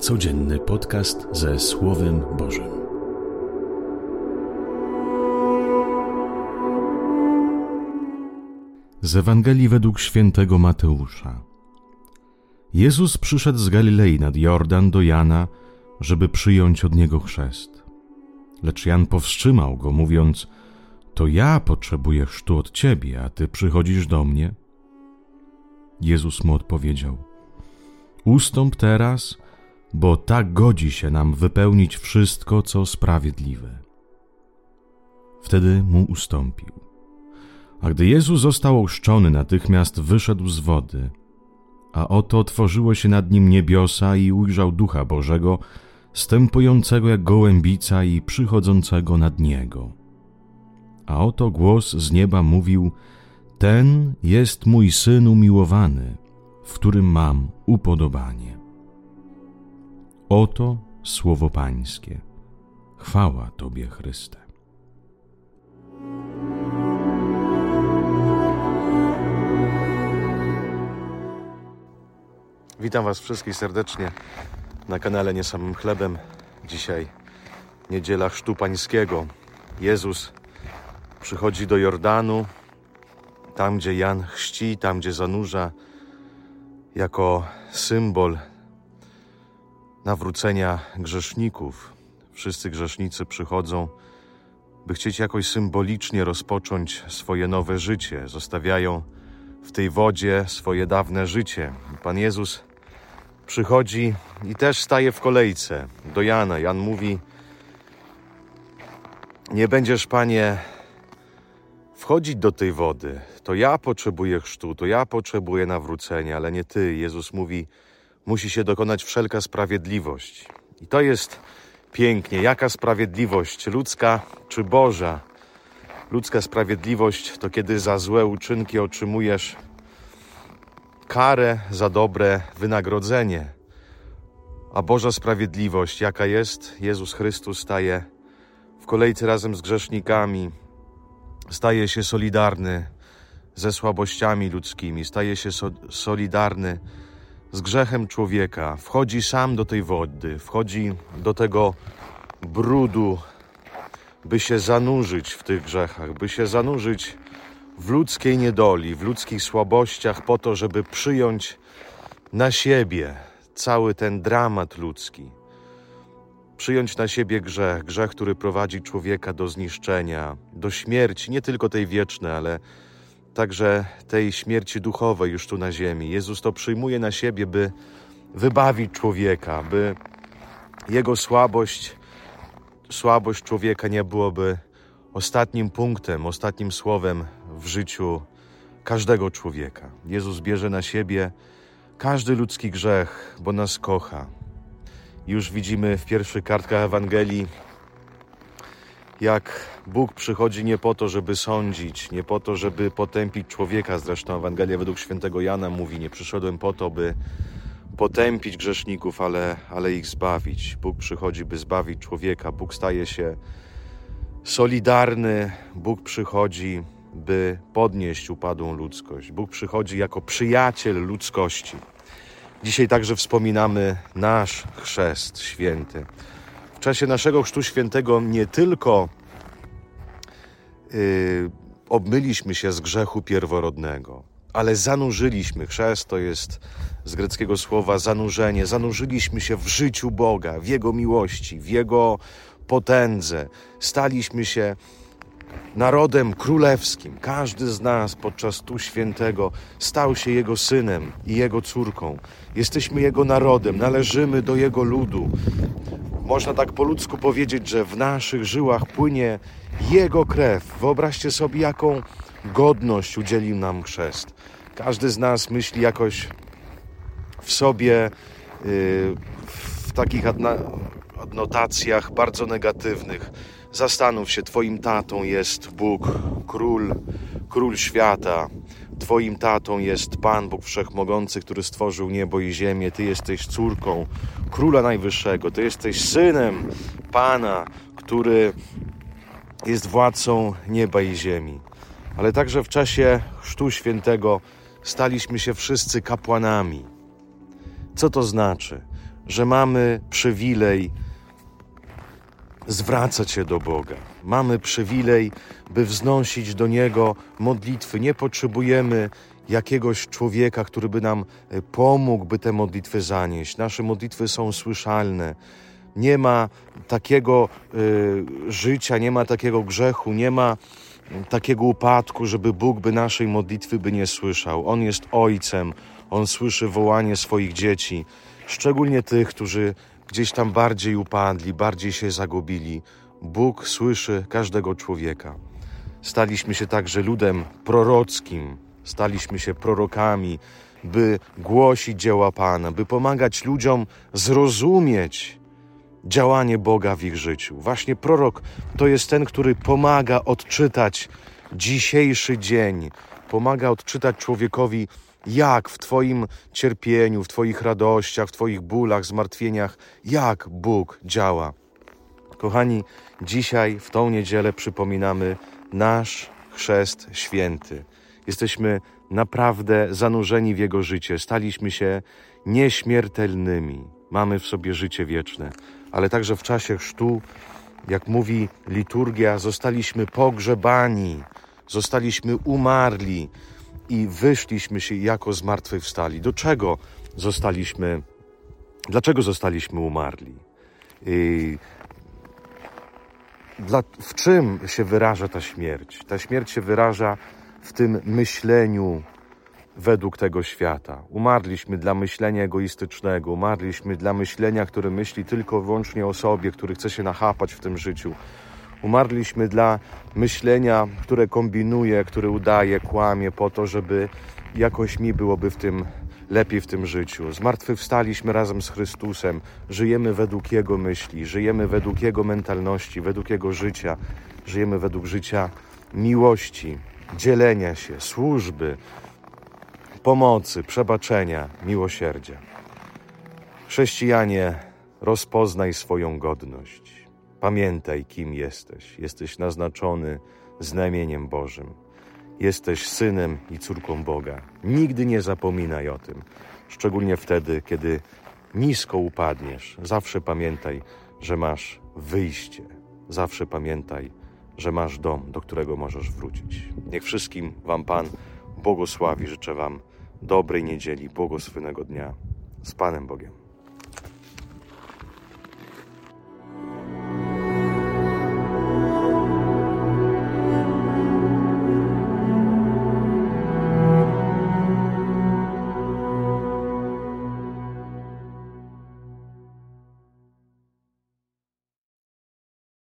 Codzienny podcast ze Słowem Bożym. Z Ewangelii według świętego Mateusza. Jezus przyszedł z Galilei nad Jordan do Jana, żeby przyjąć od niego chrzest. Lecz Jan powstrzymał go, mówiąc: To ja potrzebuję chrztu od ciebie, a ty przychodzisz do mnie. Jezus mu odpowiedział: Ustąp teraz bo tak godzi się nam wypełnić wszystko, co sprawiedliwe. Wtedy mu ustąpił. A gdy Jezus został oszczony, natychmiast wyszedł z wody, a oto otworzyło się nad nim niebiosa i ujrzał Ducha Bożego, stępującego jak gołębica i przychodzącego nad niego. A oto głos z nieba mówił: Ten jest mój syn umiłowany, w którym mam upodobanie. Oto słowo Pańskie. Chwała Tobie, Chryste. Witam Was wszystkich serdecznie na kanale Nie Samym Chlebem. Dzisiaj niedziela Chrztu Pańskiego. Jezus przychodzi do Jordanu, tam gdzie Jan chrzci, tam gdzie zanurza, jako symbol nawrócenia grzeszników. Wszyscy grzesznicy przychodzą, by chcieć jakoś symbolicznie rozpocząć swoje nowe życie. Zostawiają w tej wodzie swoje dawne życie. Pan Jezus przychodzi i też staje w kolejce do Jana. Jan mówi: Nie będziesz, panie, wchodzić do tej wody. To ja potrzebuję chrztu, to ja potrzebuję nawrócenia, ale nie ty. Jezus mówi: musi się dokonać wszelka sprawiedliwość. I to jest pięknie. Jaka sprawiedliwość? Ludzka czy Boża? Ludzka sprawiedliwość to kiedy za złe uczynki otrzymujesz karę, za dobre wynagrodzenie. A Boża sprawiedliwość, jaka jest? Jezus Chrystus staje w kolejce razem z grzesznikami, staje się solidarny ze słabościami ludzkimi, staje się so solidarny z grzechem człowieka, wchodzi sam do tej wody, wchodzi do tego brudu, by się zanurzyć w tych grzechach, by się zanurzyć w ludzkiej niedoli, w ludzkich słabościach, po to, żeby przyjąć na siebie cały ten dramat ludzki. Przyjąć na siebie grzech, grzech, który prowadzi człowieka do zniszczenia, do śmierci, nie tylko tej wiecznej, ale także tej śmierci duchowej już tu na ziemi. Jezus to przyjmuje na siebie, by wybawić człowieka, by jego słabość, słabość człowieka nie byłoby ostatnim punktem, ostatnim słowem w życiu każdego człowieka. Jezus bierze na siebie każdy ludzki grzech, bo nas kocha. Już widzimy w pierwszych kartkach Ewangelii jak Bóg przychodzi nie po to, żeby sądzić, nie po to, żeby potępić człowieka. Zresztą Ewangelia według świętego Jana mówi: Nie przyszedłem po to, by potępić grzeszników, ale, ale ich zbawić. Bóg przychodzi, by zbawić człowieka. Bóg staje się solidarny. Bóg przychodzi, by podnieść upadłą ludzkość. Bóg przychodzi jako przyjaciel ludzkości. Dzisiaj także wspominamy nasz chrzest święty w czasie naszego Chrztu Świętego nie tylko yy, obmyliśmy się z grzechu pierworodnego, ale zanurzyliśmy. Chrzest to jest z greckiego słowa zanurzenie. Zanurzyliśmy się w życiu Boga, w Jego miłości, w Jego potędze. Staliśmy się narodem królewskim. Każdy z nas podczas tu świętego stał się Jego synem i Jego córką. Jesteśmy Jego narodem, należymy do Jego ludu. Można tak po ludzku powiedzieć, że w naszych żyłach płynie Jego krew. Wyobraźcie sobie, jaką godność udzielił nam chrzest. Każdy z nas myśli jakoś w sobie y, w takich adnotacjach bardzo negatywnych. Zastanów się, Twoim tatą jest Bóg, król, król świata. Twoim tatą jest Pan Bóg Wszechmogący, który stworzył niebo i ziemię. Ty jesteś córką Króla Najwyższego. Ty jesteś synem Pana, który jest władcą nieba i ziemi. Ale także w czasie Chrztu Świętego staliśmy się wszyscy kapłanami. Co to znaczy? że mamy przywilej zwracać się do Boga. Mamy przywilej, by wznosić do Niego modlitwy. Nie potrzebujemy jakiegoś człowieka, który by nam e, pomógł, by te modlitwy zanieść. Nasze modlitwy są słyszalne. Nie ma takiego y, życia, nie ma takiego grzechu, nie ma takiego upadku, żeby Bóg by naszej modlitwy by nie słyszał. On jest Ojcem, On słyszy wołanie swoich dzieci, szczególnie tych, którzy gdzieś tam bardziej upadli, bardziej się zagubili. Bóg słyszy każdego człowieka. Staliśmy się także ludem prorockim, staliśmy się prorokami, by głosić dzieła Pana, by pomagać ludziom zrozumieć działanie Boga w ich życiu. Właśnie prorok to jest ten, który pomaga odczytać dzisiejszy dzień, pomaga odczytać człowiekowi, jak w Twoim cierpieniu, w Twoich radościach, w Twoich bólach, zmartwieniach, jak Bóg działa. Kochani, dzisiaj w tą niedzielę przypominamy nasz chrzest święty. Jesteśmy naprawdę zanurzeni w Jego życie, staliśmy się nieśmiertelnymi, mamy w sobie życie wieczne, ale także w czasie chrztu, jak mówi liturgia, zostaliśmy pogrzebani, zostaliśmy umarli i wyszliśmy się jako zmartwychwstali. Do czego zostaliśmy, dlaczego zostaliśmy umarli? I dla, w czym się wyraża ta śmierć? Ta śmierć się wyraża w tym myśleniu według tego świata. Umarliśmy dla myślenia egoistycznego, umarliśmy dla myślenia, które myśli tylko i wyłącznie o sobie, który chce się nachapać w tym życiu. Umarliśmy dla myślenia, które kombinuje, które udaje, kłamie po to, żeby jakoś mi byłoby w tym lepiej w tym życiu. Zmartwychwstaliśmy razem z Chrystusem, żyjemy według Jego myśli, żyjemy według Jego mentalności, według Jego życia, żyjemy według życia miłości, dzielenia się, służby, pomocy, przebaczenia, miłosierdzia. Chrześcijanie, rozpoznaj swoją godność. Pamiętaj, kim jesteś. Jesteś naznaczony znamieniem Bożym. Jesteś synem i córką Boga. Nigdy nie zapominaj o tym, szczególnie wtedy, kiedy nisko upadniesz. Zawsze pamiętaj, że masz wyjście. Zawsze pamiętaj, że masz dom, do którego możesz wrócić. Niech wszystkim Wam Pan błogosławi. Życzę Wam dobrej niedzieli, błogosławionego dnia. Z Panem Bogiem.